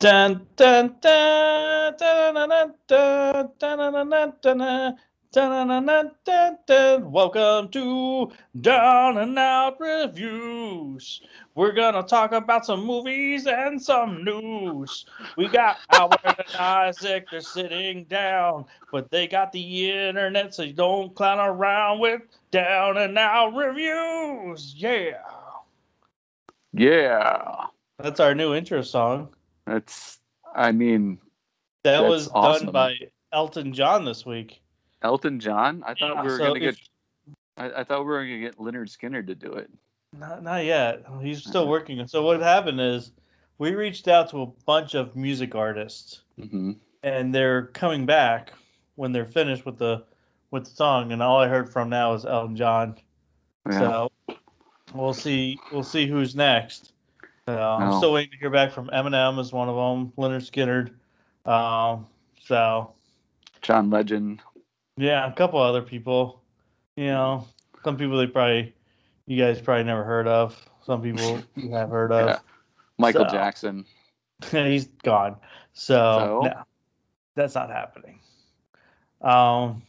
Dun, dun, dun, Welcome to Down and Out Reviews. We're gonna talk about some movies and some news. We got Albert and Isaac, they're sitting down, but they got the internet, so you don't clown around with Down and Out Reviews. Yeah. Yeah. That's our new intro song. That's I mean That was awesome. done by Elton John this week. Elton John. I thought Yeah, we were so gonna if- get I, I thought we were gonna get Lynyrd Skynyrd to do it. Not, not yet. He's still Uh-huh. working. So what happened is we reached out to a bunch of music artists, hmm and they're coming back when they're finished with the with the song. And all I heard from now is Elton John. Yeah. So we'll see. We'll see who's next. So I'm No. still waiting to hear back from Eminem is one of them. Lynyrd Skynyrd. Um. So John Legend. yeah, a couple other people. You know, some people they probably you guys probably never heard of. Some people you have heard of. Yeah. Michael So- Jackson. He's gone. So, So? no, that's not happening. Um,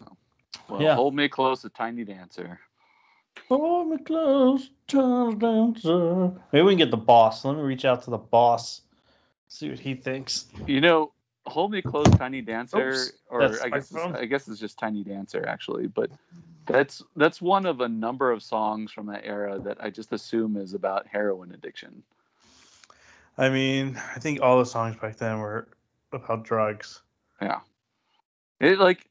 Well, Yeah. hold me close, a tiny dancer. Hold me close, Charles Dancer. Maybe we can get the boss. Let me reach out to the boss, see what he thinks. You know, hold me close, tiny dancer, Oops, or I guess it's. I guess it's just tiny dancer actually, but that's that's one of a number of songs from that era that I just assume is about heroin addiction. I mean, I think all the songs back then were about drugs. Yeah. It like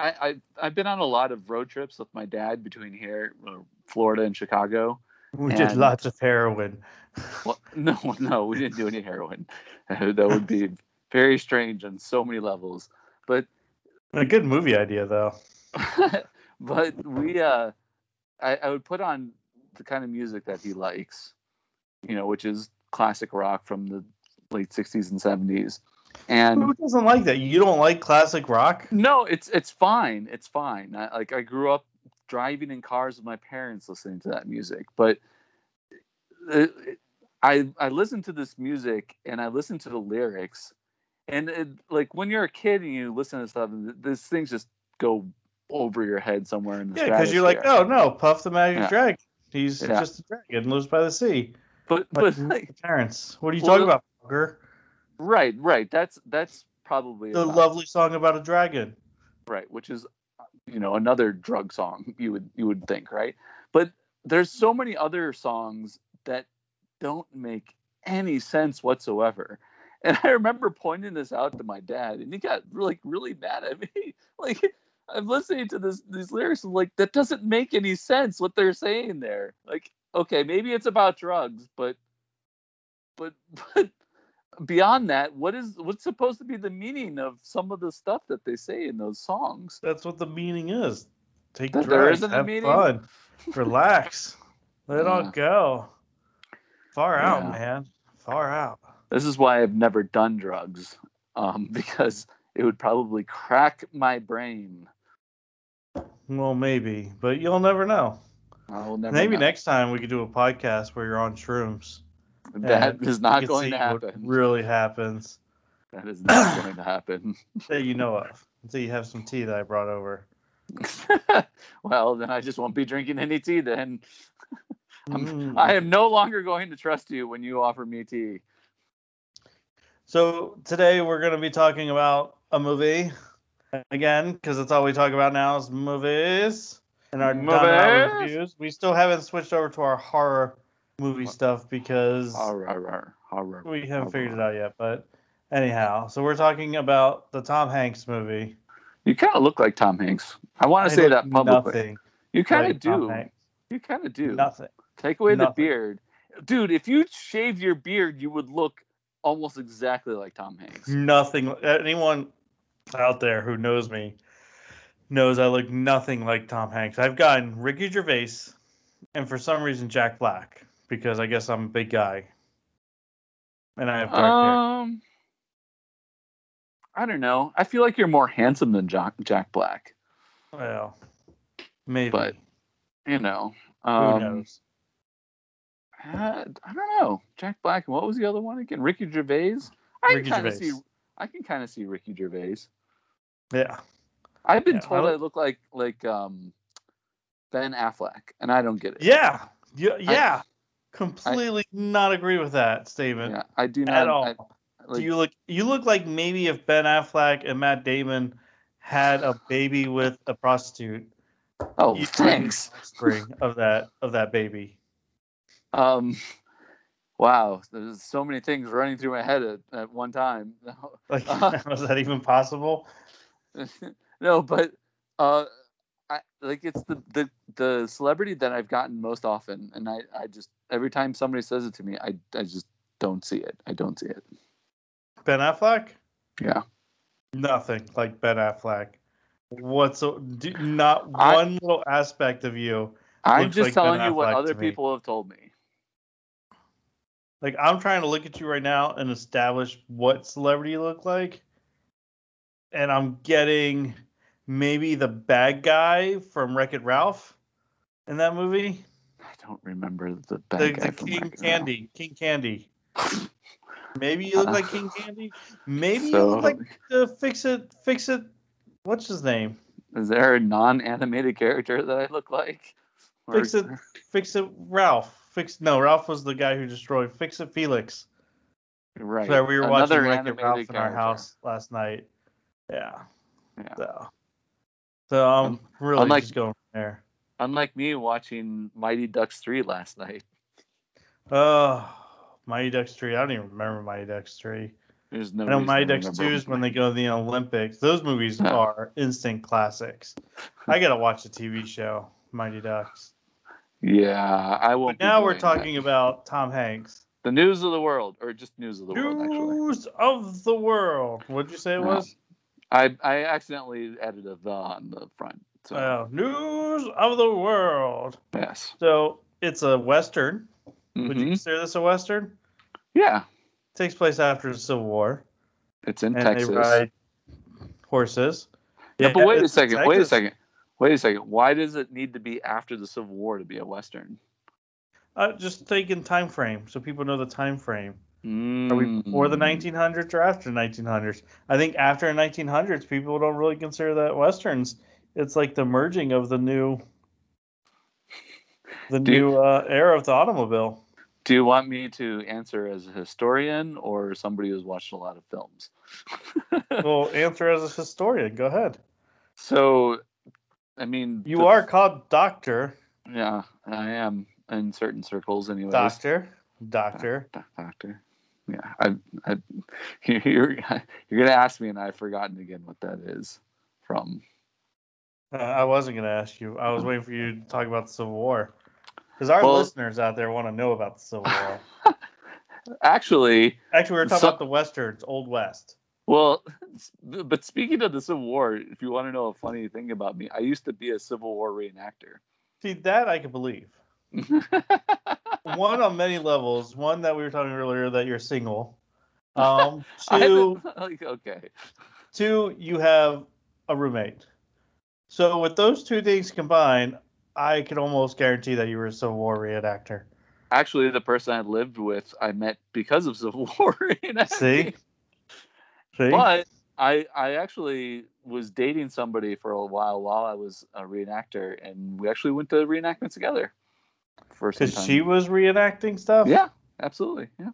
I, I I've been on a lot of road trips with my dad between here, uh, Florida and Chicago. We did lots of heroin. Well, no, no, we didn't do any heroin. that would be very strange on so many levels. But A good movie idea, though. but we uh I, I would put on the kind of music that he likes, you know, which is classic rock from the late sixties and seventies. And Who doesn't like that? You don't like classic rock? No, it's it's fine. It's fine. I, like I grew up driving in cars with my parents listening to that music, but uh, I I listen to this music and I listen to the lyrics, and it, like when you're a kid and you listen to stuff, these things just go over your head somewhere in the Yeah, because you're like, oh no, Puff the Magic Yeah. Dragon. He's Yeah. just a dragon, lives by the sea. but Like, but like, parents. What are you Well, talking about, fucker? Right right. That's that's probably The about- lovely song about a dragon. right which is you know another drug song you would you would think right? But there's so many other songs that don't make any sense whatsoever. And i remember pointing this out to my dad and he got really really mad at me. Like i'm listening to this these lyrics and like that doesn't make any sense what they're saying there. Like okay maybe it's about drugs but but but beyond that what is what's supposed to be the meaning of some of the stuff that they say in those songs That's what the meaning is. Take That drugs, have meaning? fun, relax, let it all go. Far out, man. Far out. this is why i've never done drugs um, because it would probably crack my brain Well, maybe, but you'll never know. i'll never maybe know. next time we could do a podcast where you're on shrooms. That and is not going to happen Really happens that is not going to happen that you know of until you have some tea that I brought over. well then i just won't be drinking any tea then Mm. i am no longer going to trust you when you offer me tea So today we're going to be talking about a movie again because that's all we talk about now is movies and our Movies? reviews. We still haven't switched over to our horror movie stuff because Horror, we haven't figured it out yet. But anyhow, so we're talking about the Tom Hanks movie. you kind of look like tom hanks i want I to say that publicly Nothing. you kind of like do you kind of do Nothing. Take away the beard. Dude, if you shave your beard, you would look almost exactly like Tom Hanks. Nothing. Anyone out there who knows me knows I look nothing like Tom Hanks. I've gotten Ricky Gervais and for some reason Jack Black because I guess I'm a big guy and I have dark hair. Um I don't know. I feel like you're more handsome than Jack, Jack Black. Well, maybe. but, You know. who Um, knows? uh, I don't know. Jack Black and what was the other one again? Ricky Gervais. I Ricky can kind of see. I can kind of see Ricky Gervais. Yeah. I've been Yeah, told look- I look like like um Ben Affleck, and I don't get it. Yeah. Yeah. yeah. Completely not agree with that statement Yeah, I do not. at all. I, like, Do you look you look like maybe if Ben Affleck and Matt Damon had a baby with a prostitute. oh, you- thanks. Spring of that of that baby. Um, wow, there's so many things running through my head at, at one time. Like Uh-huh. was that even possible? no, but uh, I like it's the the the celebrity that I've gotten most often, and I I just every time somebody says it to me, I I just don't see it. I don't see it. Ben Affleck? Yeah. Nothing like Ben Affleck. What's do, not I- one little aspect of you. I'm just like Ben telling you what other people have told me. Like I'm trying to look at you right now and establish what celebrity you look like. And I'm getting maybe the bad guy from Wreck It Ralph in that movie. I don't remember the bad The, guy the from King Wreck-It Ralph. Candy. King Candy. Maybe you look Uh, like King Candy. Maybe you look like the fix it fix it what's his name? is there a non-animated character that I look like? Or- Fix it fix it Ralph. Fix no, Ralph was the guy who destroyed Fix It Felix. Right. So we were Another watching Wreck It animated Ralph in our house last night. Yeah. Yeah. So, so I'm really unlike- just going there. Unlike me watching Mighty Ducks 3 last night. Oh, Mighty Ducks 3. I don't even remember Mighty Ducks 3. There's no I know Mighty Ducks 2 is when they go to the Olympics. Those movies are instant classics. I got to watch the TV show, Mighty Ducks. Yeah, I won't. But now we're doing that. talking about Tom Hanks. the news of the world, or just news of the world. Actually, News of the world. What'd you say it was? I I accidentally added a the on the front. So Oh, news of the world. yes, So it's a Western. Would you Mhm. consider this a Western? yeah, takes place after the Civil War, it's in and Texas. they ride horses. Yeah, but wait a second. Wait a second. Wait a second. Why does it need to be after the Civil War to be a western? Uh, just taking time frame so people know the time frame. Are we before the Mm. 1900s or after 1900s? I think after 1900s, people don't really consider that westerns. It's like the merging of the new, the Do new uh, era of the automobile. Do you want me to answer as a historian or somebody who's watched a lot of films? well, answer as a historian. Go ahead. So, I mean, You the- are called doctor, Yeah, I am in certain circles, anyways. doctor, doctor. Doc- doctor. Yeah, I, I, you're, you're gonna ask me, and I've forgotten again what that is from. Uh, I wasn't going to ask you. I was waiting for you to talk about the Civil War. Because our Well- listeners out there want to know about the Civil War. Actually, Actually, we were talking So- about the Westerns, Old West. well, but speaking of the Civil War, if you want to know a funny thing about me, I used to be a Civil War reenactor. See, that I can believe. One, on many levels. One, that we were talking earlier, that you're single. Um, two, like, okay. two, you have a roommate. So, with those two things combined, I can almost guarantee that you were a Civil War reenactor. Actually, the person I lived with, I met because of Civil War reenacting. See? See? But I I actually was dating somebody for a while while I was a reenactor, and we actually went to reenactments together. For Because she was reenacting stuff? yeah, absolutely, yeah.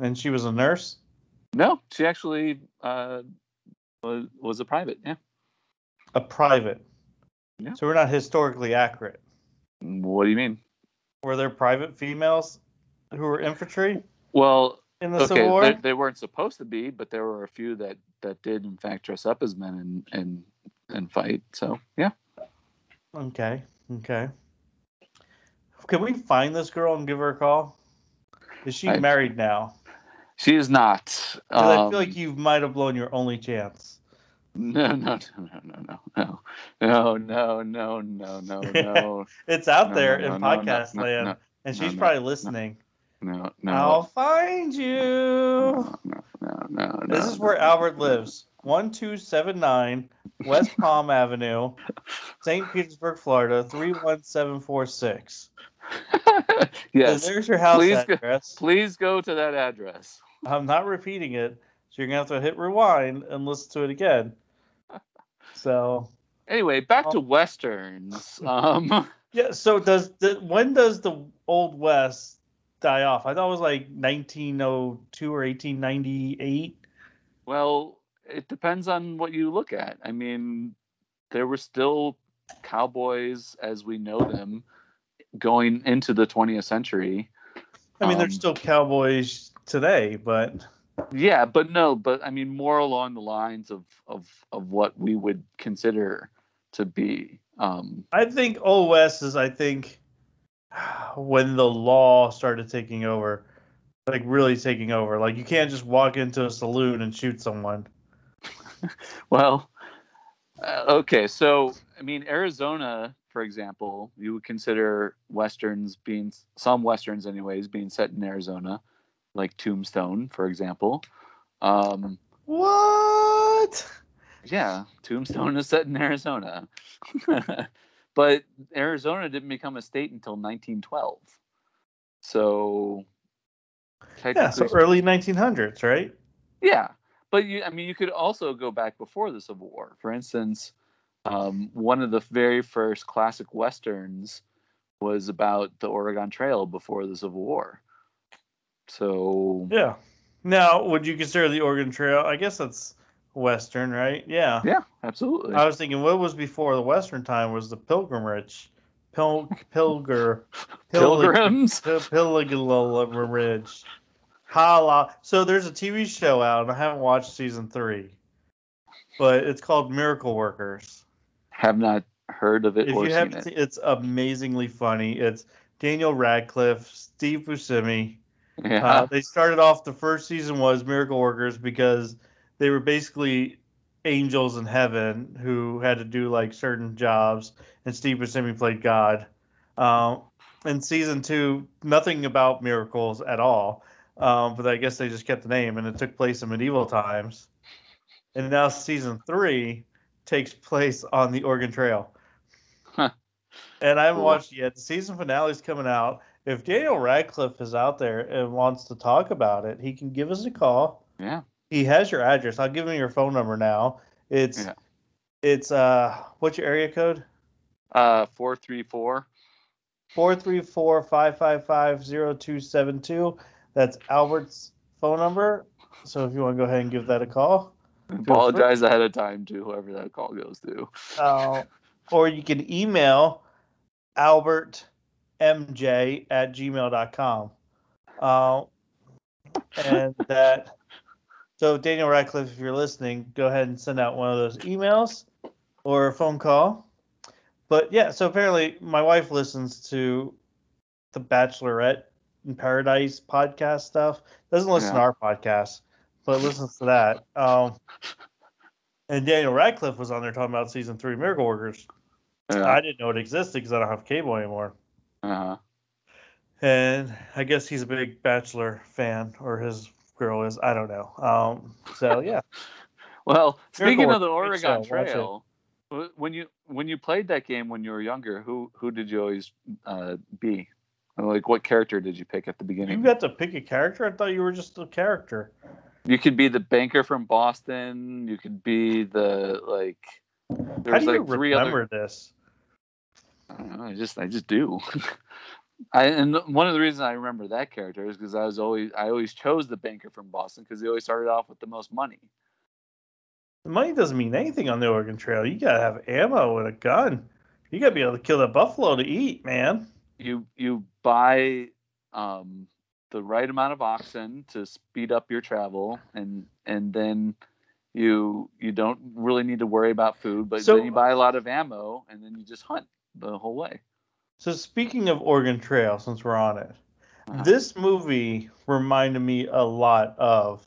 And she was a nurse? No, she actually uh, was was a private. Yeah. A private. Yeah. So, we're not historically accurate. What do you mean? Were there private females who were infantry Well, in the okay, Civil War? they, they weren't supposed to be, but there were a few that that did in fact dress up as men and and and fight. So yeah. Okay. Okay. Can we find this girl and give her a call? Is she I- married now? She is not. 'Cause I Um, feel like you might have blown your only chance. No, no, no, no, no, no, no, no, no, no, no, It's out No, there no, in no, no, podcast no, land, no, and she's no, probably listening. no, no, I'll find you. no, no, no, no. This is where Albert lives. 1279 West Palm Avenue, St. Petersburg, Florida, 31746. So yes, there's your house Please go- please go to that address. I'm not repeating it. So you're gonna have to hit rewind and listen to it again. So Anyway, back Oh. to westerns. Um, yeah. So does the when does the old west die off? I thought it was like 1902 or 1898. well, it depends on what you look at. I mean, there were still cowboys as we know them going into the 20th century. I mean, Um, there's still cowboys today, but Yeah, but no, but I mean more along the lines of of of what we would consider to be. Um, I think Old West is, I think, when the law started taking over, like really taking over. Like you can't just walk into a saloon and shoot someone. well, uh, okay, so I mean Arizona, for example, you would consider westerns being some westerns, anyways, being set in Arizona, like Tombstone, for example. Um, What? yeah, Tombstone is set in Arizona, but Arizona didn't become a state until 1912. So Yeah, so early 1900s, right? Yeah, but you, I mean, you could also go back before the Civil War. For instance, um, one of the very first classic westerns was about the Oregon Trail before the Civil War. So Yeah. Now, would you consider the Oregon Trail? I guess that's Western, right? Yeah. yeah, absolutely. I was thinking, what was before the Western time was the pilgrimage, Pil- pilger, Pilgrims. Pil- pilgrimage. Holla. So there's a TV show out, and I haven't watched season three, but it's called Miracle Workers. Have not heard of it If or you seen haven't it. seen, it's amazingly funny. It's Daniel Radcliffe, Steve Buscemi. Yeah. Uh, they started off the first season was Miracle Workers because they were basically angels in heaven who had to do like certain jobs, and Steve Buscemi played God. Um, in season two, nothing about miracles at all, um, but I guess they just kept the name, and it took place in medieval times. And now season three takes place on the Oregon Trail. Huh. And I haven't Cool. watched it yet. The season finale is coming out if Daniel Radcliffe is out there and wants to talk about it, he can give us a call. yeah. He has your address. I'll give him your phone number now. It's Yeah. it's uh what's your area code? Uh, four three four. 434-555-0272. That's Albert's phone number. So if you want to go ahead and give that a call. Apologize ahead of time to whoever that call goes to. Uh, or you can email albertmj at gmail.com. Uh, and that, so Daniel Radcliffe, if you're listening, go ahead and send out one of those emails or a phone call. But yeah, so apparently my wife listens to the Bachelorette in Paradise podcast stuff. Doesn't listen to our podcast, but listens to that. Um, and Daniel Radcliffe was on there talking about season three Miracle Workers. Yeah. I didn't know it existed because I don't have cable anymore. Uh-huh. And I guess he's a big Bachelor fan, or his girl is. I don't know. Um, so yeah, Well, speaking Miracle of the Oregon it. Trail, when you when you played that game when you were younger, who who did you always uh, be? Like, what character did you pick at the beginning? you got to pick a character. I thought you were just a character. You could be the banker from Boston. You could be the like. How There's like three remember other. this? I don't know. I just I just do. I and one of the reasons I remember that character is because I was always I always chose the banker from Boston because he always started off with the most money. The money doesn't mean anything on the Oregon Trail. You gotta have ammo and a gun. You gotta be able to kill that buffalo to eat, man. you you buy um, the right amount of oxen to speed up your travel, and and then you you don't really need to worry about food, but So- then you buy a lot of ammo, and then you just hunt the whole way. So speaking of Oregon Trail, since we're on it, Uh-huh. this movie reminded me a lot of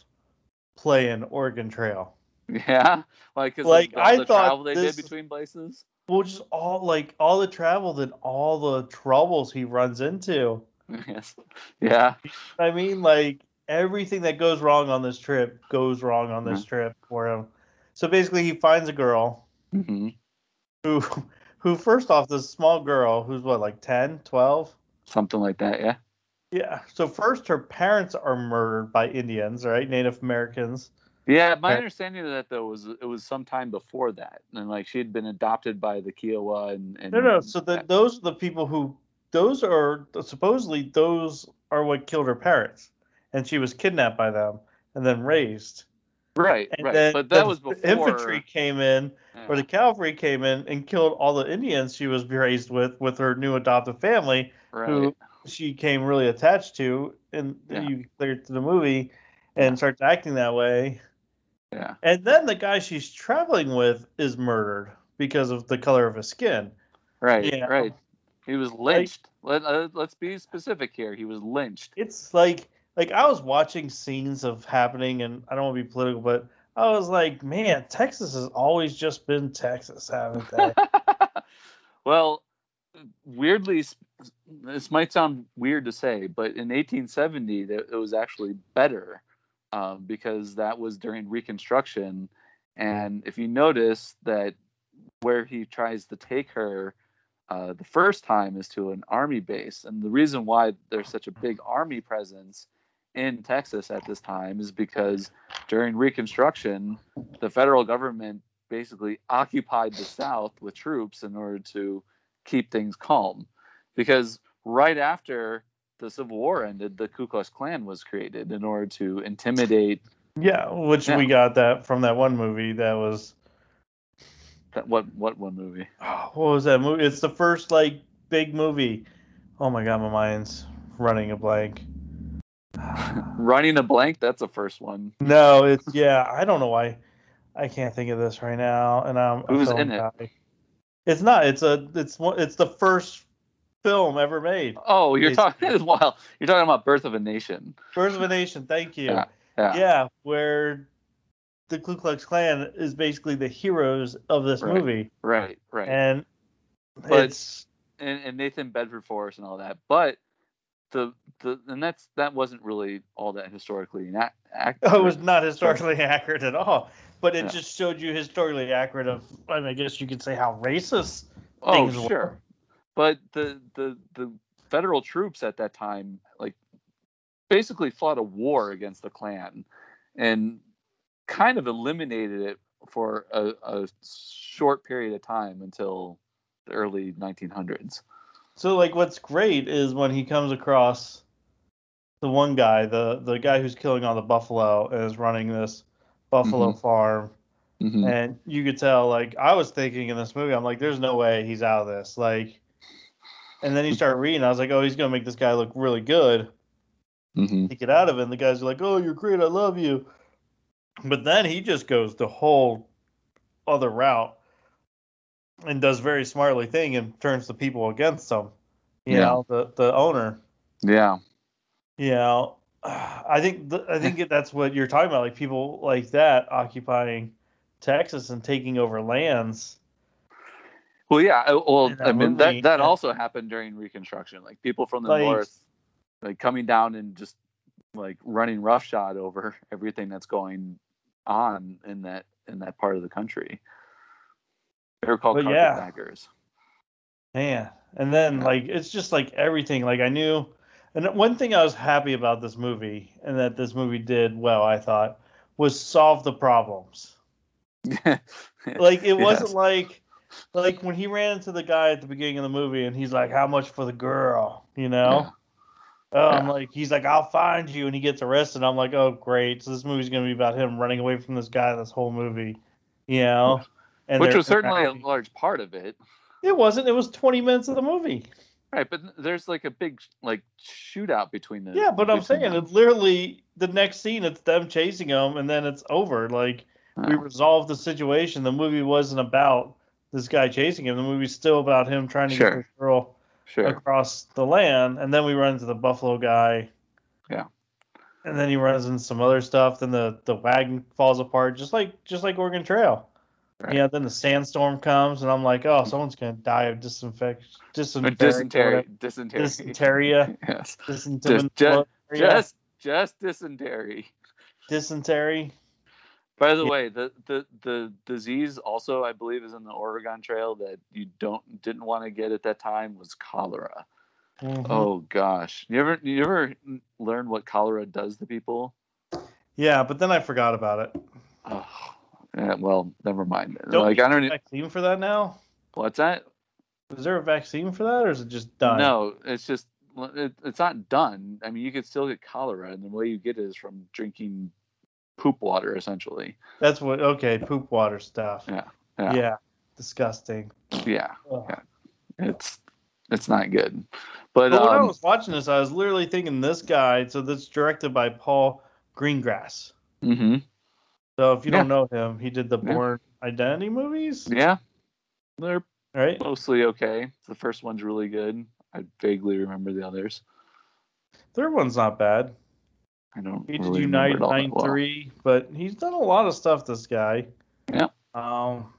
playing Oregon Trail. Yeah, like Like, I the thought travel they this- did between places. Well, just all like all the travel and all the troubles he runs into. yes, yeah, I mean, like everything that goes wrong on this trip goes wrong on this trip for him. So basically, he finds a girl hmm who, who first off, this small girl who's what, like 10, 12? something like that. Yeah, Yeah. So first, her parents are murdered by Indians, right? Native Americans. Yeah, my understanding of that though was it was sometime before that, and like she had been adopted by the Kiowa and, and No, no. So the, those are the people who. Those are supposedly those are what killed her parents, and she was kidnapped by them and then raised. right, And right, then but that the was before infantry came in, or the cavalry came in and killed all the Indians she was raised with, with her new adopted family, right. who she came really attached to, and Yeah. you clear to the movie, and starts acting that way. yeah, And then the guy she's traveling with is murdered because of the color of his skin. right, Yeah. right. He was lynched. Let uh, let's be specific here. He was lynched. It's like like I was watching scenes of happening, and I don't want to be political, but I was like, man, Texas has always just been Texas, haven't they? well, weirdly, this might sound weird to say, but in 1870, it was actually better um, because that was during Reconstruction. And if you notice that where he tries to take her uh, the first time is to an army base, and the reason why there's such a big army presence in Texas at this time is because during Reconstruction, the federal government basically occupied the South with troops in order to keep things calm. Because right after the Civil War ended, the Ku Klux Klan was created in order to intimidate yeah, which Yeah. we got that from that one movie that was what what one movie? oh, what was that movie? It's the first like big movie. Oh my god, my mind's running a blank. Running a blank, that's the first one. No, it's yeah. I don't know why I can't think of this right now. And I'm Who's in it? guy. It's not. It's a. It's one. It's the first film ever made. Oh, you're Basically. talking wow, you're talking about Birth of a Nation. Birth of a Nation. Thank you. Yeah, yeah. Yeah, where the Ku Klux Klan is basically the heroes of this Right. movie, Right, right. and But- it's and, and Nathan Bedford Forrest and all that. But the the and that's that wasn't really all that historically ac- accurate. oh, it was not historically accurate at all. But it Yeah. just showed you historically accurate of. I, mean, I guess you could say how racist oh sure. were. But the the the federal troops at that time like basically fought a war against the Klan and kind of eliminated it for a, a short period of time until the early 1900s. So like what's great is when he comes across the one guy, the the guy who's killing all the buffalo and is running this buffalo Mhm. farm. Mhm. And you could tell like I was thinking in this movie, I'm like, there's no way he's out of this. Like and then you start reading, I was like, oh, he's gonna make this guy look really good Mhm. to get out of it. And the guys are like, Oh, you're great, I love you. But then he just goes the whole other route and does very smartly thing and turns the people against him. You Yeah. know, the the owner. Yeah. You know, I think th- I think that's what you're talking about, like people like that occupying Texas and taking over lands. Well, yeah. I- Well, I mean movie, that that also happened during Reconstruction. Like people from the Like- north, like coming down and just like running roughshod over everything that's going on in that in that part of the country. They were called But yeah. carpetbaggers. Man, and then Yeah. like it's just like everything. Like I knew, and one thing I was happy about this movie, and that this movie did well, I thought, was solve the problems. Like it wasn't Yes. like like when he ran into the guy at the beginning of the movie, and he's like, "How much for the girl?" You know. Oh, I'm like, he's like, I'll find you, and he gets arrested. I'm like, oh, great. So this movie's gonna be about him running away from this guy this whole movie, you know. And Which was certainly a large part of it. It wasn't. It was 20 minutes of the movie. Right, but there's like a big like shootout between them. Yeah, but I'm saying them. it's literally the next scene. It's them chasing him, and then it's over. Like we Yeah. resolved the situation. The movie wasn't about this guy chasing him. The movie's still about him trying to get Sure. this girl sure. across the land, and then we run into the buffalo guy. Yeah. And then he runs into some other stuff. Then the, the wagon falls apart, just like just like Oregon Trail. Right. Yeah. Then the sandstorm comes, and I'm like, oh, someone's gonna die of disinfect Or dysentery, dysentery, dysentery. dysentery, yes. dysentery, just- Just just dysentery. dysentery. By the Yeah. way, the, the the disease also I believe is in the Oregon Trail that you don't didn't want to get at that time was cholera. Mhm. Oh gosh, you ever you ever learn what cholera does to people? Yeah, but then I forgot about it. Oh, yeah, well, never mind. Don't like I don't. a e- vaccine for that now? What's that? Is there a vaccine for that, or is it just done? No, it's just it, it's not done. I mean, you could still get cholera, and the way you get it is from drinking poop water, essentially. That's what. Okay, poop water stuff. Yeah, Yeah. yeah. Disgusting. Yeah, Yeah. it's it's not good. But, But when I um, was watching this, I was literally thinking this guy. So this directed by Paul Greengrass. Mm-hmm. So if you Yeah. don't know him, he did the. Bourne Identity movies, yeah, they're right? mostly okay. The first one's really good. I vaguely remember the others. Third one's not bad. I don't. He did really Unite remember it all that Nine well. Three, but he's done a lot of stuff. This guy. Yeah. Um,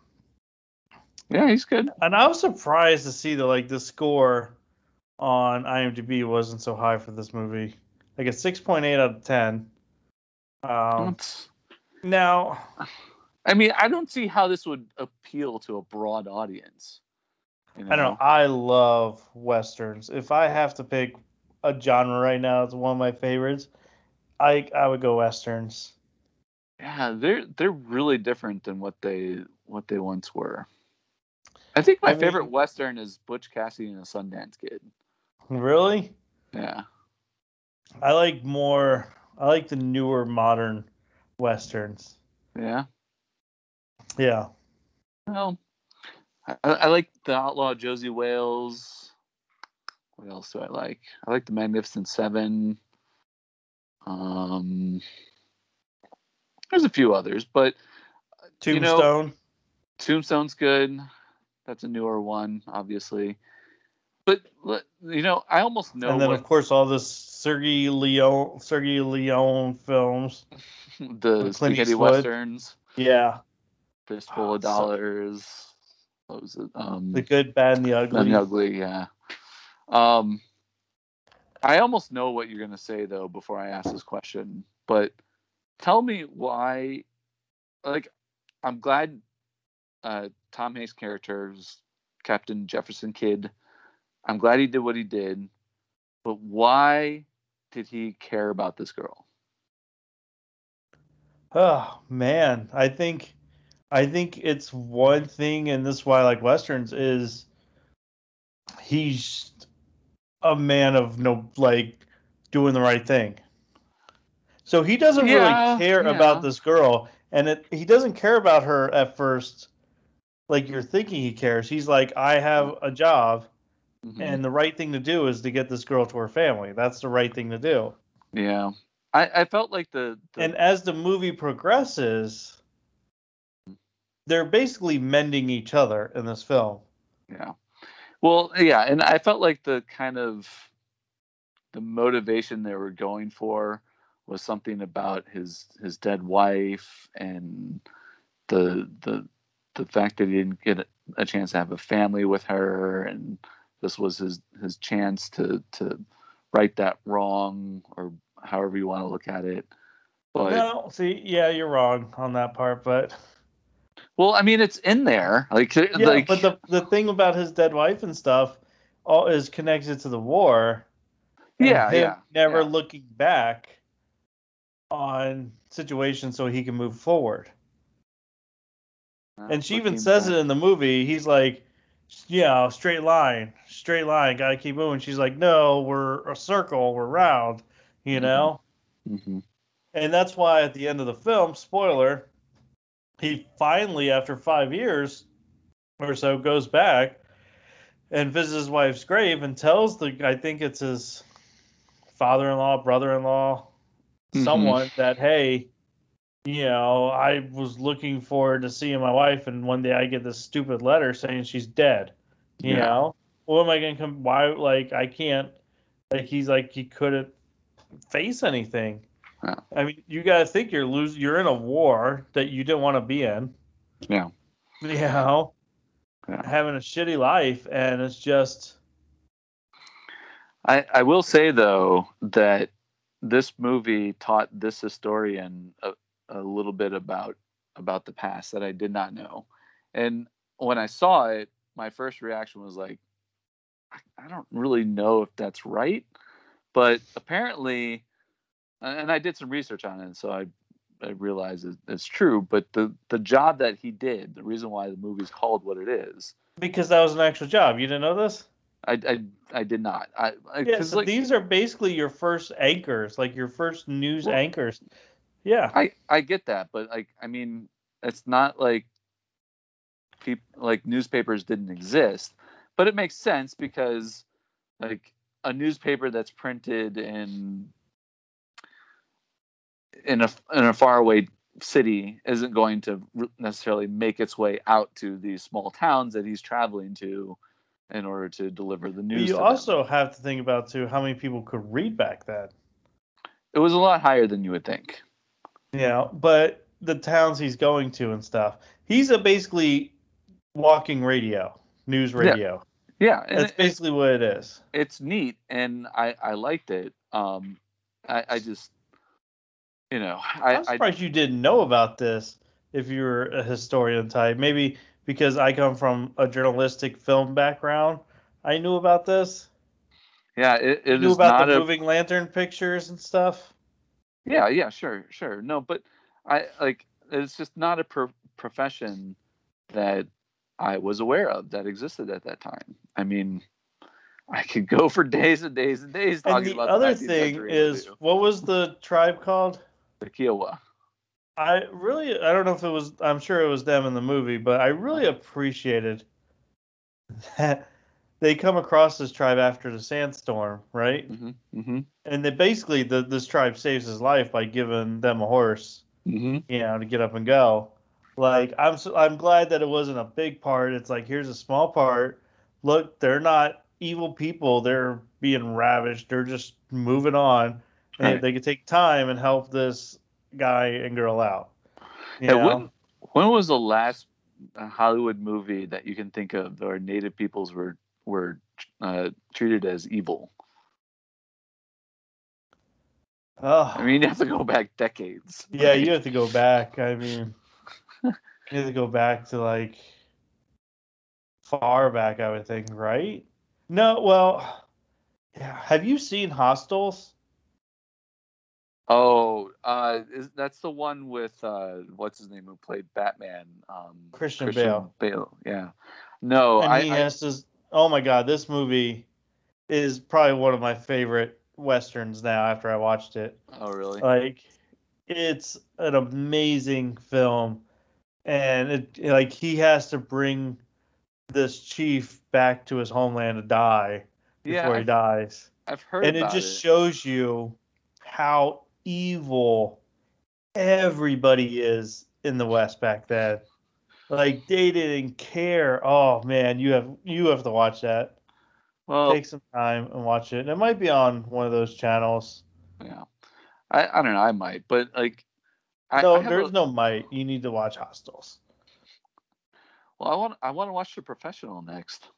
Yeah, he's good. and I was surprised to see that like the score on IMDb wasn't so high for this movie. Like a six point eight out of ten. Um, It's- now I mean, I don't see how this would appeal to a broad audience. you I don't know. I love westerns. If I have to pick a genre right now, it's one of my favorites. I I would go westerns. Yeah, they're they're really different than what they what they once were. I think my I mean- favorite western is Butch Cassidy and the Sundance Kid. Really, Yeah, I like more. I like the newer modern westerns. yeah. Yeah. Well, I, I like the Outlaw Josey Wales. What else do I like? I like the Magnificent Seven. Um, there's a few others, but you know- Tombstone. Tombstone's good. That's a newer one, obviously. But you know, I almost know and then what of course all the Sergio Leone Sergio Leone films. the Clint spaghetti Eastwood. westerns, Yeah. fistful Oh, of so- dollars. What was it? Um, The good, bad, and the and ugly. the ugly, yeah. Um, I almost know what you're gonna say though before I ask this question, but tell me why. Like, I'm glad uh, Tom Hanks' character's Captain Jefferson Kidd. I'm glad he did what he did, but why did he care about this girl? Oh man, I think I think it's one thing, and this is why like westerns is he's a man of no like doing the right thing. So he doesn't Yeah, really care yeah. about this girl, and it, he doesn't care about her at first, like you're thinking he cares. He's like, I have a job, Mhm. and the right thing to do is to get this girl to her family. That's the right thing to do. yeah, I, I felt like the, the and as the movie progresses, they're basically mending each other in this film. Yeah. Well, yeah, and I felt like the kind of the motivation they were going for was something about his his dead wife and the the the fact that he didn't get a, chance to have a family with her and this was his his chance to to right that wrong or however you want to look at it. But no, see, yeah, you're wrong on that part, but well, I mean it's in there. Like yeah, like but the the thing about his dead wife and stuff all is connected to the war. yeah, yeah. Never yeah. looking back on situations so he can move forward. And she even says back. it in the movie. He's like, you know, straight line, straight line, gotta keep moving. She's like, no, we're a circle, we're round, you Mhm. know? Mhm. And that's why at the end of the film, spoiler, he finally, after five years or so, goes back and visits his wife's grave and tells the, I think it's his father in law, brother in law, Mhm. someone that, hey, you know, I was looking forward to seeing my wife, and one day I get this stupid letter saying she's dead. You Yeah. know, what am I gonna come? Why? Like, I can't. Like, he's like he couldn't face anything. Yeah. I mean, you gotta think you're losing. You're in a war that you didn't want to be in. Yeah. You know, Yeah. having a shitty life, and it's just I, I will say though that this movie taught this historian a, a little bit about about the past that I did not know. And when I saw it, my first reaction was like, I don't really know if that's right, but apparently, and I did some research on it, so I I realize it, it's true. But the the job that he did, the reason why the movie's called what it is, Because that was an actual job. You didn't know this? I I, I did not. I, I Yeah, so like, these are basically your first anchors, like your first news Well- anchors. Yeah. I I get that, but like I mean, it's not like people like newspapers didn't exist, but it makes sense because like a newspaper that's printed in in a in a faraway city isn't going to necessarily make its way out to these small towns that he's traveling to in order to deliver the news. you to them. also have to think about too how many people could read back then. it was a lot higher than you would think. Yeah, but the towns he's going to and stuff. He's a basically walking radio, news radio. Yeah, and That's it- basically what it is. it's neat and I I liked it. Um, I I just you know I I'm I surprised you didn't know about this if you were a historian type. Maybe because I come from a journalistic film background, I knew about this. yeah it, I it knew is about not the a moving lantern pictures and stuff. yeah yeah sure sure no but I like it's just not a pro- profession that I was aware of that existed at that time. I mean. I could go for days and days and days And talking the other the 19th thing is, what was the tribe called? The Kiowa. I really, I don't know if it was, I'm sure it was them in the movie, but I really appreciated that they come across this tribe after the sandstorm, right? hmm hmm And they basically, the, this tribe saves his life by giving them a horse, hmm you know, to get up and go. Like, I'm, so, I'm glad that it wasn't a big part. It's like, here's a small part. Look, they're not evil people. They're being ravished. They're just moving on. Right. they could take time and help this guy and girl out. Yeah, know? when when was the last Hollywood movie that you can think of where Native peoples were were uh, treated as evil? Oh, I mean, you have to go back decades. yeah, right? you have to go back. I mean, you have to go back to like far back, I would think, right? No, well, yeah. Have you seen Hostiles? Oh, uh, is, that's the one with uh, what's his name who played Batman? Um, Christian Bale. Bale. Yeah. No, and I, he I has. Oh my God, this movie is probably one of my favorite westerns now. After I watched it, oh really? like it's an amazing film, and it like he has to bring this chief back to his homeland to die yeah, before he I've, dies, I've heard and it just it. shows you how evil everybody is in the West back then. Like they didn't care. Oh man, you have you have to watch that. well, Take some time and watch it. It might be on one of those channels. yeah. I, I don't know. I might, but like, I, no, I there's a- no might. You need to watch Hostiles. Well, I want I want to watch The Professional next.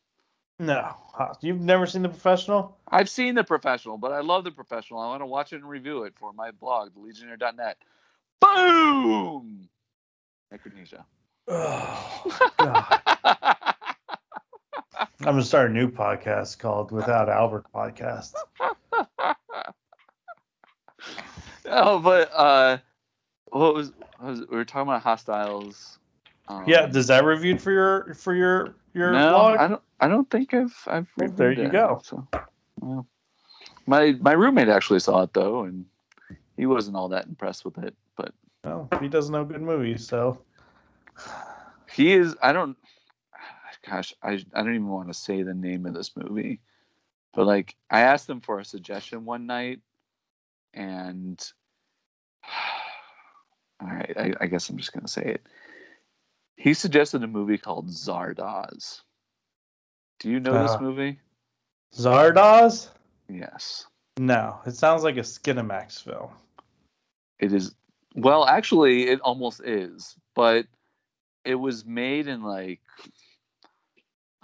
No, you've never seen The Professional? I've seen The Professional, but I love The Professional. I want to watch it and review it for my blog, thelegionnaire.net. Boom! Micronesia. Oh, God. I'm gonna start a new podcast called Without Albert Podcast. oh, but uh, what was, what was we were talking about hostiles? Um, Yeah, does that reviewed for your for your your no, blog? I don't. I don't think I've. I've Well, there you it, go. So, well, my my roommate actually saw it though, and he wasn't all that impressed with it. But Well, he doesn't know good movies, so he is. I don't. Gosh, I I don't even want to say the name of this movie, but like I asked him for a suggestion one night, and all right, I, I guess I'm just gonna say it. He suggested a movie called Zardoz. Do you know this Uh. movie? Zardoz? Yes. No, it sounds like a Skinamax film. It is well, actually, it almost is, but it was made in like,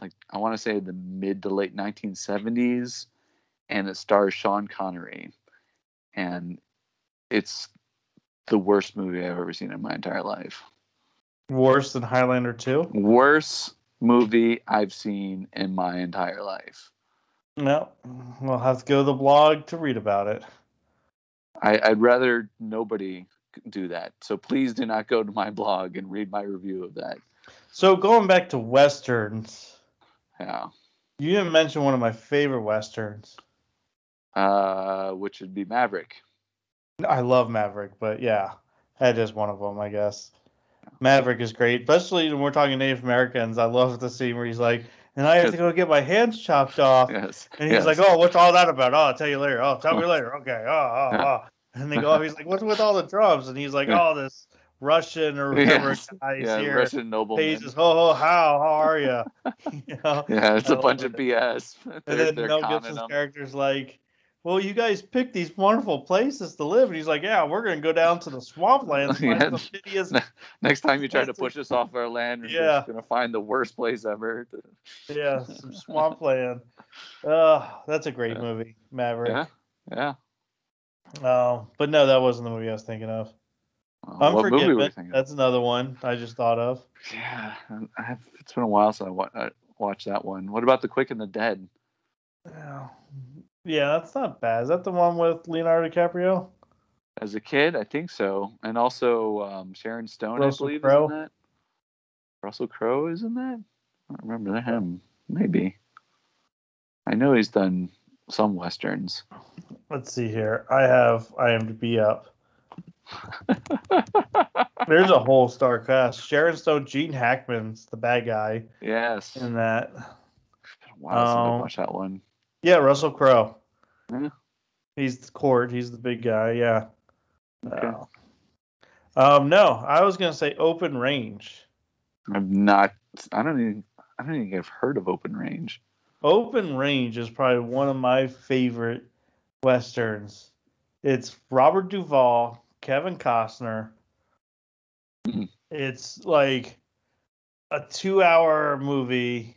like I want to say the mid to late 1970s, and it stars Sean Connery, and it's the worst movie I've ever seen in my entire life. Worse than Highlander 2? Worst movie I've seen in my entire life. No, we'll have to go to the blog to read about it. I, I'd rather nobody do that. So please do not go to my blog and read my review of that. So going back to westerns, Yeah. you didn't mention one of my favorite westerns. Uh, which would be Maverick. I love Maverick, but yeah, that is one of them, I guess. Maverick is great, especially when we're talking Native Americans. I love the scene where he's like, "And I have to go get my hands chopped off," Yes. and he's yes. like, "Oh, what's all that about? Oh, I'll tell you later. Oh, tell me later. Okay. Oh, oh, oh." And they go, he's like, "What's with all the drums?" And he's like, "Oh, this Russian or whatever Yes. guy is yeah, here." Russian nobleman. He says, "Oh, oh, how, how are you?" you know. Yeah, it's I a bunch love of BS. And They're, then Mel Gibson's character's like, "Well, you guys picked these wonderful places to live," and he's like, "Yeah, we're gonna go down to the swamplands, Yeah. find some hideous, Next time you try to push us off our land, we're Yeah. just gonna find the worst place ever. yeah, some swampland." Uh, that's a great Yeah. movie, Maverick. Yeah, yeah. Uh, but no, that wasn't the movie I was thinking of. Uh, what movie were you Unforgiven. That's another one I just thought of. Yeah, I have, it's been a while since I, wa- I watched that one. What about The Quick and the Dead? Yeah. Yeah, that's not bad. Is that the one with Leonardo DiCaprio? As a kid, I think so, and also um, Sharon Stone, Russell I believe, Crowe? is in that. Russell Crowe is in that. I don't remember him. Maybe. I know he's done some westerns. Let's see here. I have IMDb up. There's a whole star cast. Sharon Stone, Gene Hackman's the bad guy yes. in that. It's been a while since I Um, watched that one. Yeah, Russell Crowe. Yeah. He's the court. He's the big guy. Yeah. Okay. Uh, um, no, I was gonna say Open Range. I'm not. I don't even. I don't even think I've heard of Open Range. Open Range is probably one of my favorite westerns. It's Robert Duvall, Kevin Costner. Mhm. It's like a two-hour movie.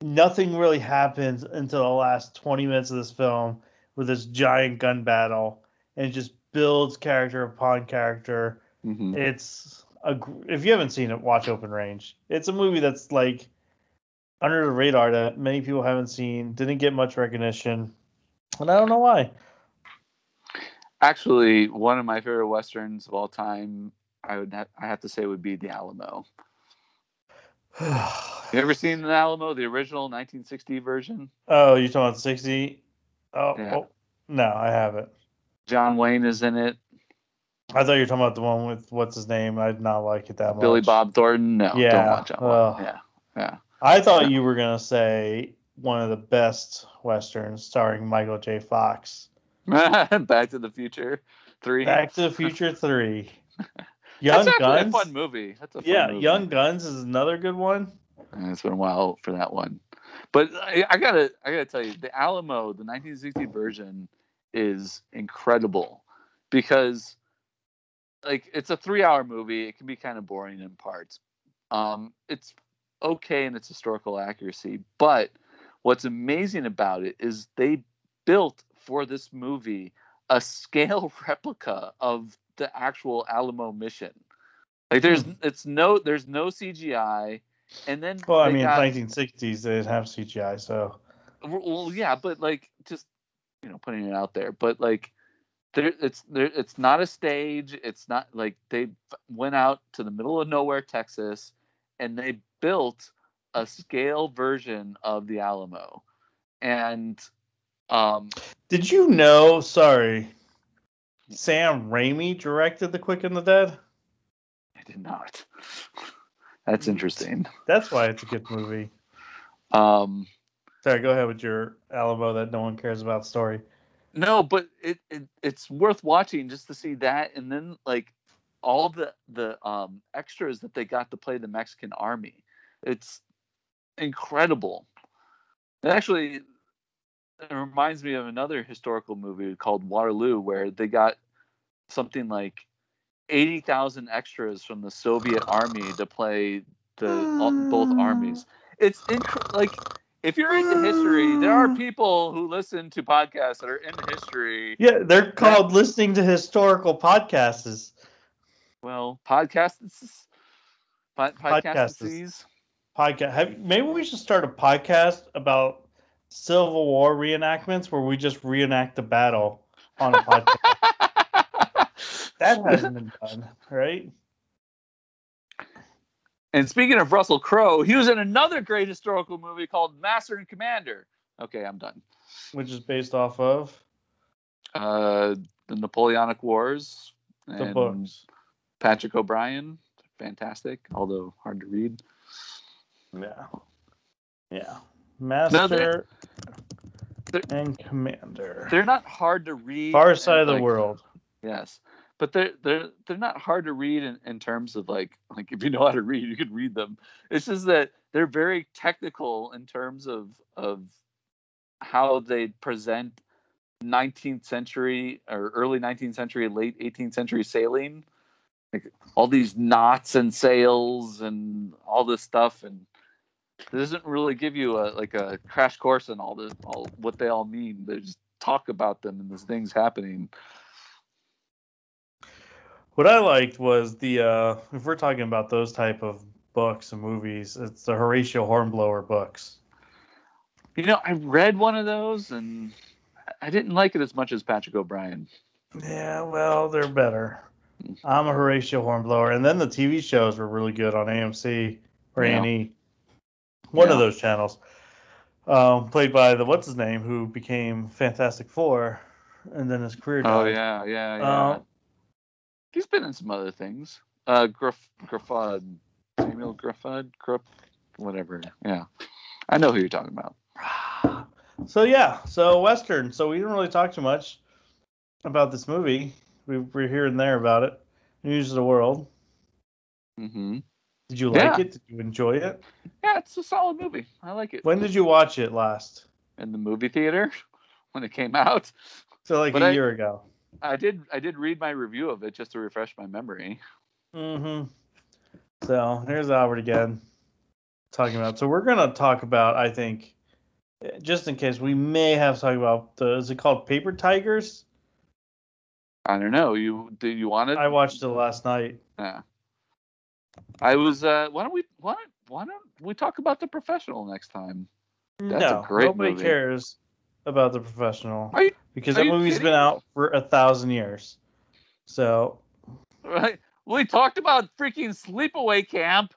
Nothing really happens until the last 20 minutes of this film with this giant gun battle, and it just builds character upon character. hmm It's a if you haven't seen it, watch Open Range. It's a movie that's like under the radar that many people haven't seen, didn't get much recognition, and I don't know why. Actually, one of my favorite westerns of all time, I would. Ha- I have to say, would be The Alamo. You ever seen The Alamo, the original 1960 version? oh, you talking about sixty? Oh, Yeah. oh, no, I haven't. John Wayne is in it. I thought you were talking about the one with what's his name. I did not like it that much. Billy Bob Thornton. No, Yeah, don't watch that one. ugh. Yeah, yeah. I thought you were gonna say one of the best westerns starring Michael J. Fox. Back to the Future three. Back to the Future Three. That's Young actually Guns. a fun movie. That's a fun Yeah, movie. Young Guns is another good one. And it's been a while for that one. But I, I gotta, I gotta tell you, the Alamo, the 1960 version, is incredible because, like, it's a three-hour movie. It can be kind of boring in parts. Um, it's okay in its historical accuracy, but what's amazing about it is they built for this movie a scale replica of the actual Alamo mission. Like, there's, it's no, there's no CGI. And then Well, I mean, got- 1960s they didn't have CGI, so well, yeah, but like just you know putting it out there, but like there, it's there, it's not a stage. It's not like they went out to the middle of nowhere, Texas, and they built a scale version of the Alamo, and um, Did you know? Sorry, Sam Raimi directed The Quick and the Dead. I did not. That's interesting. That's why it's a good movie. Um, Sorry, go ahead with your Alamo that no one cares about story. No, but it, it it's worth watching just to see that, and then like all the the um extras that they got to play the Mexican army. It's incredible. It actually it reminds me of another historical movie called Waterloo, where they got something like eighty thousand extras from the Soviet army to play the all, both ah. armies. It's inc- like if you're into history, there are ah. people who listen to podcasts that are into history. Yeah, they're called listening to historical podcasts. Well, podcasts, pod, podcasts. Podcast. Have maybe we should start a podcast about Civil War reenactments where we just reenact the battle on a podcast. That hasn't been done, right? And speaking of Russell Crowe, he was in another great historical movie called Master and Commander. Okay, I'm done. Which is based off of Uh, the Napoleonic Wars. the and books. Patrick O'Brian, fantastic, although hard to read. Yeah. Yeah. Master they're- and Commander. They're not hard to read. Far and, side of the like, world. Yes, but they're they're they're not hard to read in, in terms of like like if you know how to read, you can read them. It's just that they're very technical in terms of of how they present 19th century or early 19th century, late 18th century sailing. Like all these knots and sails and all this stuff, and it doesn't really give you a like a crash course in all this, all what they all mean. They just talk about them and there's things happening. What I liked was the uh if we're talking about those type of books and movies, it's the Horatio Hornblower books. You know, I read one of those and I didn't like it as much as Patrick O'Brian. Yeah, well, they're better. I'm a Horatio Hornblower, and then the TV shows were really good on AMC or Yeah. A&E, one of those channels. Um, played by the what's his name who became Fantastic Four, and then his career. Oh yeah, yeah, yeah. Uh, He's been in some other things. Uh, Gruff, Gruffod, Samuel Gruffod, Gruff, whatever. Yeah, I know who you're talking about. So yeah, so Western. So we didn't really talk too much about this movie. We were here and there about it. News of the world. Mm-hmm. Did you like Yeah. it? Did you enjoy it? Yeah, it's a solid movie. I like it. When did you watch it last? in the movie theater when it came out. So like But a I- year ago. I did I did read my review of it just to refresh my memory. Mm-hmm. So here's Albert again talking about. So we're gonna talk about. I think, eh, just in case, we may have to talk about the. Is it called Paper Tigers? I don't know. You do you want it? I watched it last night. Yeah. I was. Uh, why don't we? Why don't, why don't we talk about the professional next time? That's a no, great nobody movie. cares about the professional Are you- because are that movie's kidding been out for a thousand years. So Right. We talked about freaking sleepaway camp.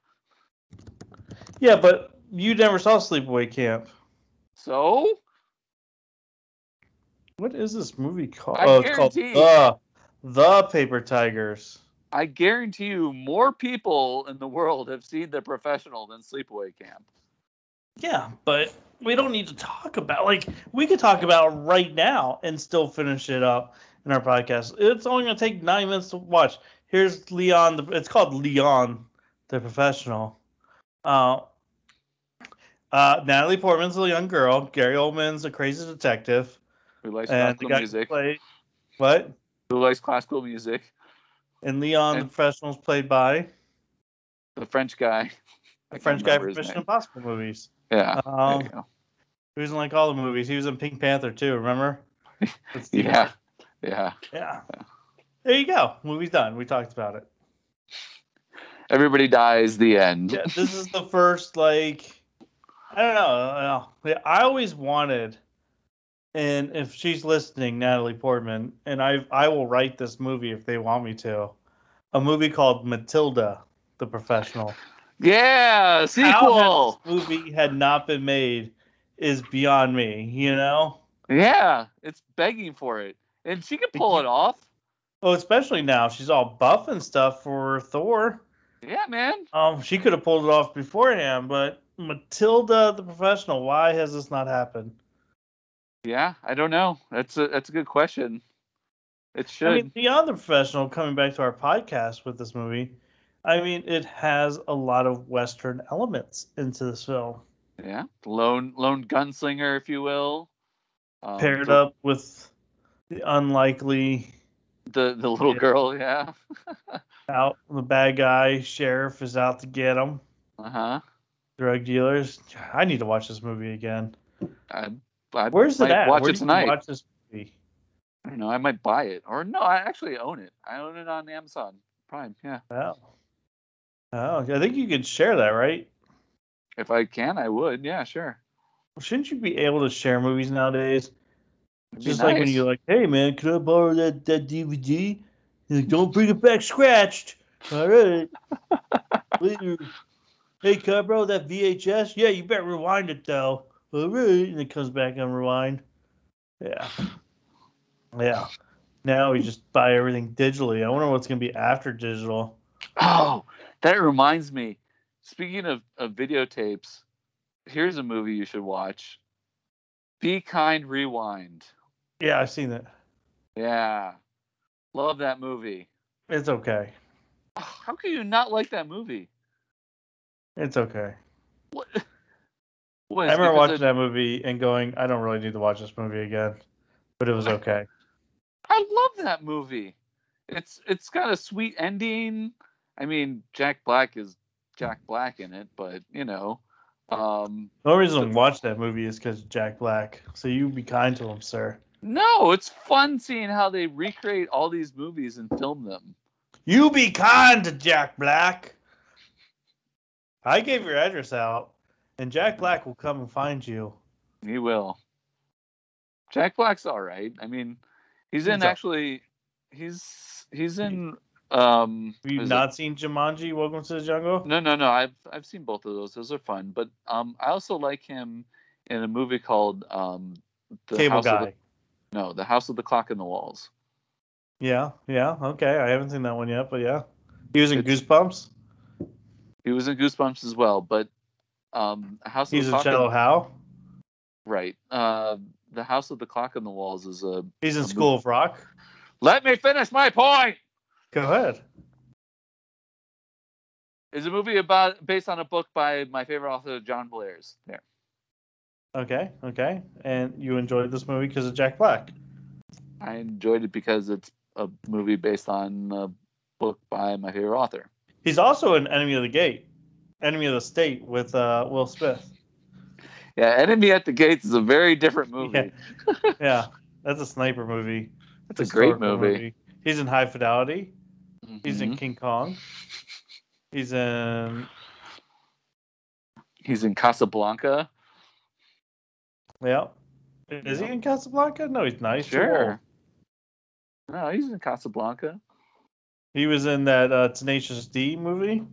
yeah, but you never saw Sleepaway Camp. So What is this movie called? I oh, it's called the the Paper Tigers. I guarantee you, more people in the world have seen the professional than sleepaway camp. Yeah, but we don't need to talk about like we could talk about right now and still finish it up in our podcast. It's only gonna take nine minutes to watch. Here's Leon. The, it's called Leon, the professional. Uh, uh, Natalie Portman's a young girl. Gary Oldman's a crazy detective, Who likes and classical music? play what? Who likes classical music? And Leon, the And- professional, is played by The French guy. The French guy from Mission. Impossible movies. Yeah. Um, he was in like all the movies. He was in Pink Panther too. Remember? Yeah. Yeah. Yeah. There you go. Movie's done. We talked about it. Everybody dies. The end. Yeah, this is the first like I don't know. I, don't know. I always wanted, and if she's listening, Natalie Portman, and I I will write this movie if they want me to, a movie called Matilda, the professional. Yeah. Sequel. movie had not been made is beyond me. You know. Yeah. It's begging for it, and she can pull it off. Oh, especially now she's all buff and stuff for Thor. Yeah, man. Um, she could have pulled it off beforehand, but Matilda, the professional, why has this not happened? Yeah. I don't know. That's a that's a good question. It should. I mean, beyond the professional, coming back to our podcast with this movie, I mean, it has a lot of Western elements into this film, yeah. Lone lone gunslinger, if you will. Um, paired the, up with the unlikely the the little girl. Yeah. out the bad guy sheriff is out to get them. Uh huh. Drug dealers. I need to watch this movie again. I, I Where's it at? watch Where it tonight. watch this movie? I don't know. I might buy it, or no, I actually own it. I own it on Amazon Prime. Yeah. Oh. Oh, I think you could share that, right? If I can, I would. Yeah, sure. Well, Shouldn't you be able to share movies nowadays? Just like when you're like, "Hey man, can I borrow that that DVD?" You're like, "Don't bring it back scratched." All right. Later. Hey, can I borrow that VHS? Yeah, you better rewind it though. All right, and it comes back on rewind. Yeah. Yeah. Now we just buy everything digitally. I wonder what's gonna be after digital. Oh, that reminds me. Speaking of, of videotapes, here's a movie you should watch. Be Kind Rewind. Yeah, I've seen it. Yeah. Love that movie. It's okay. How can you not like that movie? It's okay. What? what I remember watching that movie and going, I don't really need to watch this movie again. But it was okay. I love that movie. It's it's got a sweet ending. I mean, Jack Black is Jack Black in it, but you know, um, The only reason I watch that movie is because Jack Black. So you be kind to him, sir. no, it's fun seeing how they recreate all these movies and film them. You be kind to Jack Black. I gave your address out, and Jack Black will come and find you. He will. Jack Black's all right. I mean, he's in He's actually. He's he's in. Um, Have you is it- not seen Jumanji? Welcome to the Jungle. No, no, no. I've I've seen both of those. Those are fun. But um, I also like him in a movie called um, the Cable House of Guy. the, No, the House of the Clock in the Walls. Yeah, yeah, okay. I haven't seen that one yet, but yeah, he was in It's- Goosebumps. He was in Goosebumps as well, but um, House of the in- Shallow Hal. right. Uh, the House of the Clock in the Walls is a. He's in a School movie- of Rock. Let me finish my point. Go ahead. Is a movie about based on a book by my favorite author John Bellairs. There. Okay, okay. And you enjoyed this movie because of Jack Black. I enjoyed it because it's a movie based on a book by my favorite author. He's also in Enemy of the Gate, Enemy of the State with uh, Will Smith. Yeah, Enemy at the Gates is a very different movie. Yeah, that's a sniper movie. It's a great Historical movie. He's in High Fidelity. He's in Mhm. King Kong. He's in He's in Casablanca. yeah. Is he in Casablanca? No, he's not. He's Sure. No, he's in Casablanca. He was in that uh, Tenacious D movie.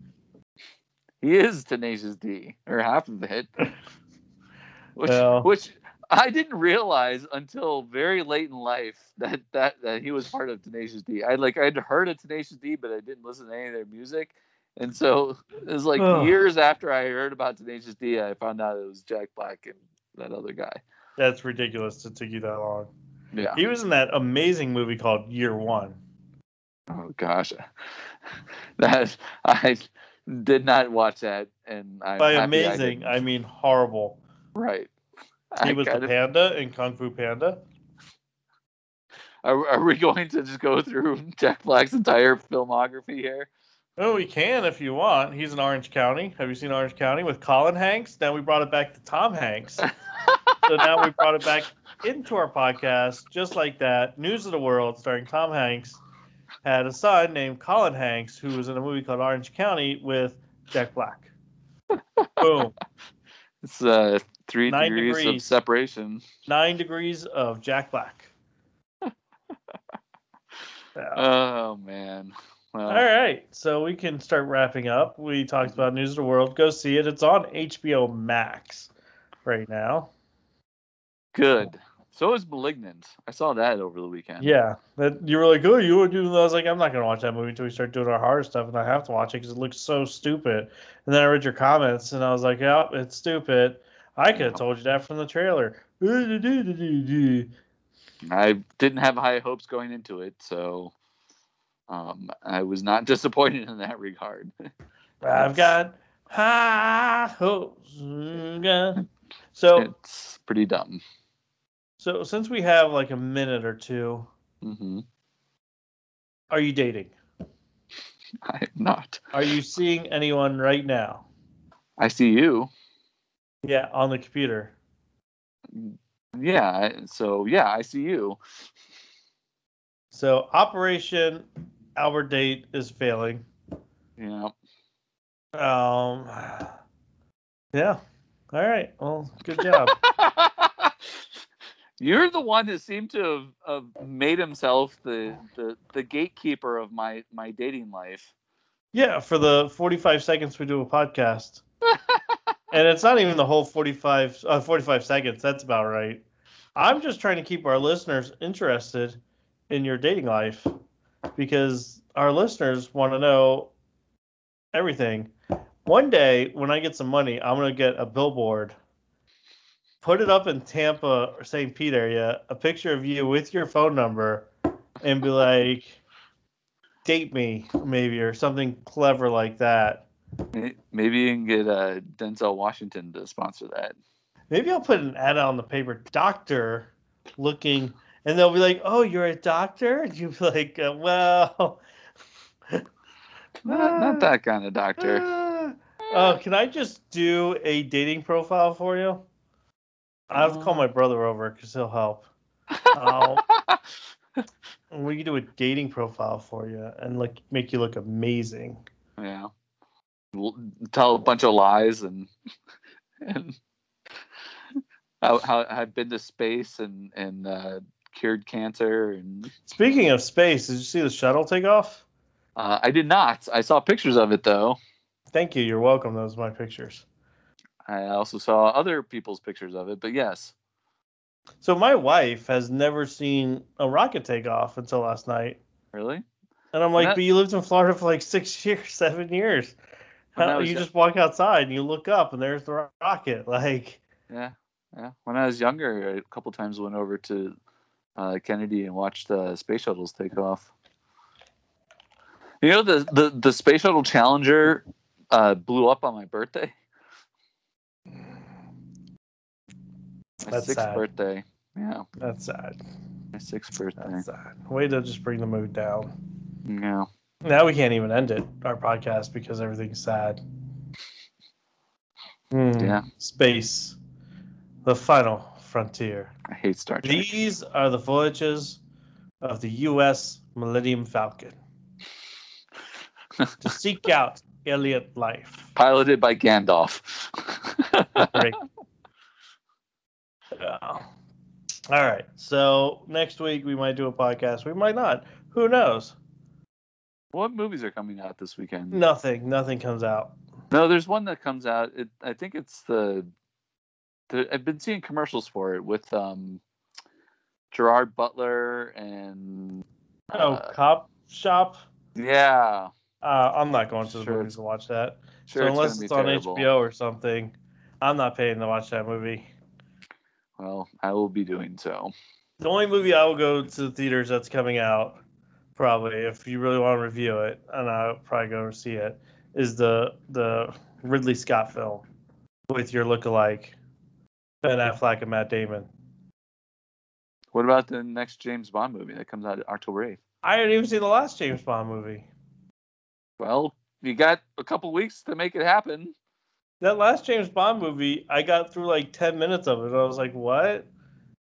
He is Tenacious D, or half of it. Which, Well. which I didn't realize until very late in life that, that that he was part of Tenacious D. I like I'd heard of Tenacious D, but I didn't listen to any of their music. And so it was like years after I heard about Tenacious D, I found out it was Jack Black and that other guy. That's ridiculous to take you that long. Yeah. He was in that amazing movie called Year One. Oh gosh, that I did not watch that, and I'm By I amazing, didn't. I, mean horrible. right. He I was the panda in Kung Fu Panda. Are, are we going to just go through Jack Black's entire filmography here? Oh, we can if you want. He's in Orange County. Have you seen Orange County with Colin Hanks? Now we brought it back to Tom Hanks. so now we brought it back into our podcast just like that. News of the World, starring Tom Hanks, had a son named Colin Hanks who was in a movie called Orange County with Jack Black. Boom. It's uh, three Nine degrees, of separation. Nine degrees of Jack Black. Yeah. Oh man. Well, All right, so we can start wrapping up. We talked about News of the World. Go see it. It's on HBO Max right now. good. So is Malignant. I saw that over the weekend. Yeah, that you were like, oh, you were doing. That. I was like, I'm not gonna watch that movie until we start doing our horror stuff, and I have to watch it because it looks so stupid. And then I read your comments, and I was like, yeah, it's stupid. I could have told you that from the trailer. I didn't have high hopes going into it, so um, I was not disappointed in that regard. I've got high hopes. So, it's pretty dumb. So since we have like a minute or two, hmm are you dating? I am not. Are you seeing anyone right now? I see you. Yeah, on the computer. Yeah. So yeah, I see you. So Operation Albert Date is failing. Yeah. Um, yeah, All right. Well, good job. You're the one who seemed to have, have made himself the, the the gatekeeper of my my dating life. yeah, for the 45 seconds we do a podcast. and it's not even the whole 45 uh, 45 seconds. That's about right. I'm just trying to keep our listeners interested in your dating life because our listeners want to know everything. One day when I get some money, I'm going to get a billboard put it up in Tampa or St. Pete area, a picture of you with your phone number, and be like, date me, maybe, or something clever like that. Maybe you can get uh, Denzel Washington to sponsor that. Maybe I'll put an ad on the paper, doctor looking, and they'll be like, oh, you're a doctor? And you'll be like, uh, well. Not, not that kind of doctor. Oh, can I just do a dating profile for you? I have to call my brother over because he'll help. Oh. And we can do a dating profile for you and like make you look amazing. yeah. L- Tell a bunch of lies and and how, how I've been to space and and uh, cured cancer and Speaking of space, did you see the shuttle take off? uh, I did not. I saw pictures of it though. Thank you. You're welcome. Those are my pictures. I also saw other people's pictures of it, but yes. So my wife has never seen a rocket take off until last night. Really? And I'm like, That- but you lived in Florida for like six years, seven years. How, you young- just walk outside and you look up and there's the rocket. Like, Yeah, yeah. When I was younger, a couple times went over to uh, Kennedy and watched uh, space shuttles take off. You know, the the, the space shuttle Challenger uh, blew up on my birthday. My That's sixth sad. birthday. Yeah, that's sad. my sixth birthday. That's sad. Way to just bring the mood down. Yeah. Now we can't even end it, our podcast, because everything's sad. Hmm. Yeah. Space. The final frontier. I hate Star Trek. These are the voyages of the U.S. Millennium Falcon to seek out alien life. Piloted by Gandalf. Great. Yeah. All right. So next week we might do a podcast. We might not. Who knows? what movies are coming out this weekend? Nothing. Nothing comes out. No, there's one that comes out. It, I think it's the, the. I've been seeing commercials for it with um, Gerard Butler and. Oh, uh, Cop Shop. yeah. Uh, I'm not going to the Sure. movies to watch that. Sure, so unless gonna it's, on terrible. HBO or something, I'm not paying to watch that movie. Well, I will be doing so. The only movie I will go to the theaters that's coming out, probably if you really want to review it, and I'll probably go see it, is the the Ridley Scott film with your lookalike Ben Affleck and Matt Damon. What about the next James Bond movie that comes out October 8th? I haven't even seen the last James Bond movie. Well, you got a couple weeks to make it happen. That last James Bond movie, I got through like ten minutes of it. I was like, what?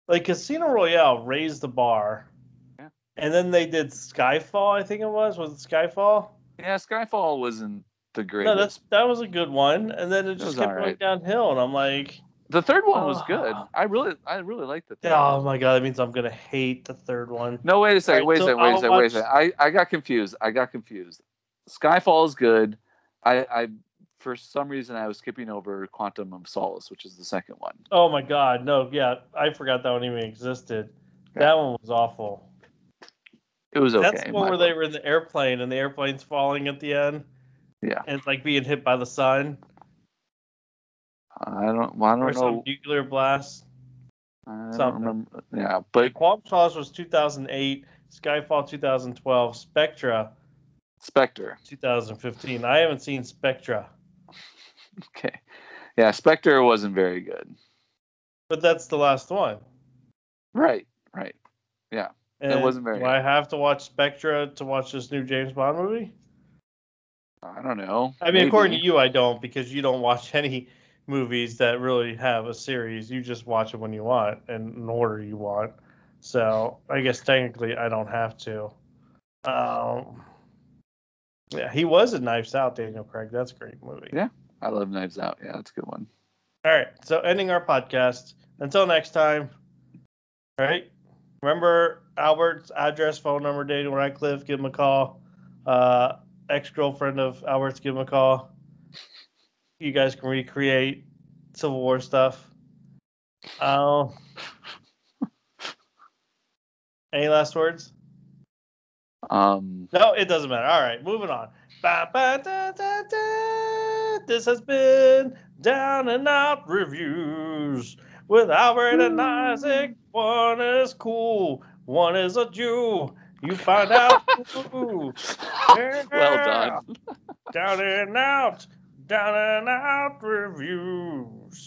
Like Casino Royale raised the bar. Yeah. And then they did Skyfall, I think it was. Was it Skyfall? Yeah, Skyfall wasn't the greatest. No, that's that was a good one. And then it just was kept alright. going downhill. And I'm like, the third one was good. Ah. I really, I really liked the third oh one. my god, that means I'm gonna hate the third one. No, wait a second. Wait a second. Wait a second. Wait a second. I, I got confused. I got confused. Skyfall is good. I, I, for some reason, I was skipping over Quantum of Solace, which is the second one. Oh my god, no, yeah, I forgot that one even existed. Yeah. That one was awful. It was okay. That's the one where they were in the airplane and the airplane's falling at the end. Yeah. And it's like being hit by the sun I don't. Well, I or don't some know. nuclear blast. I don't something. remember. Yeah, but Quantum Solace was 2008, Skyfall 2012, Spectra Spectre. 2015. I haven't seen Spectra, Okay. Yeah, Spectre wasn't very good. but that's the last one. Right. Right. Yeah. And it wasn't very Do I have to watch Spectra to watch this new James Bond movie? I don't know. I mean, according to you, I don't because you don't watch any movies that really have a series. You just watch it when you want and in order you want. So I guess technically I don't have to. Um, yeah, he was in Knives Out, Daniel Craig. That's a great movie. Yeah. I love Knives Out. Yeah, that's a good one. All right. So ending our podcast. Until next time. All right. Remember Albert's address, phone number, Daniel Radcliffe. Give him a call. Uh, Ex girlfriend of Albert's. Give him a call. You guys can recreate Civil War stuff. Uh, any last words? Um, No, it doesn't matter. All right, moving on. Ba, ba, da, da, da. This has been Down and Out Reviews with Albert and Isaac. One is cool, one is a Jew. You find out who. well done. Down and Out, Down and Out Reviews.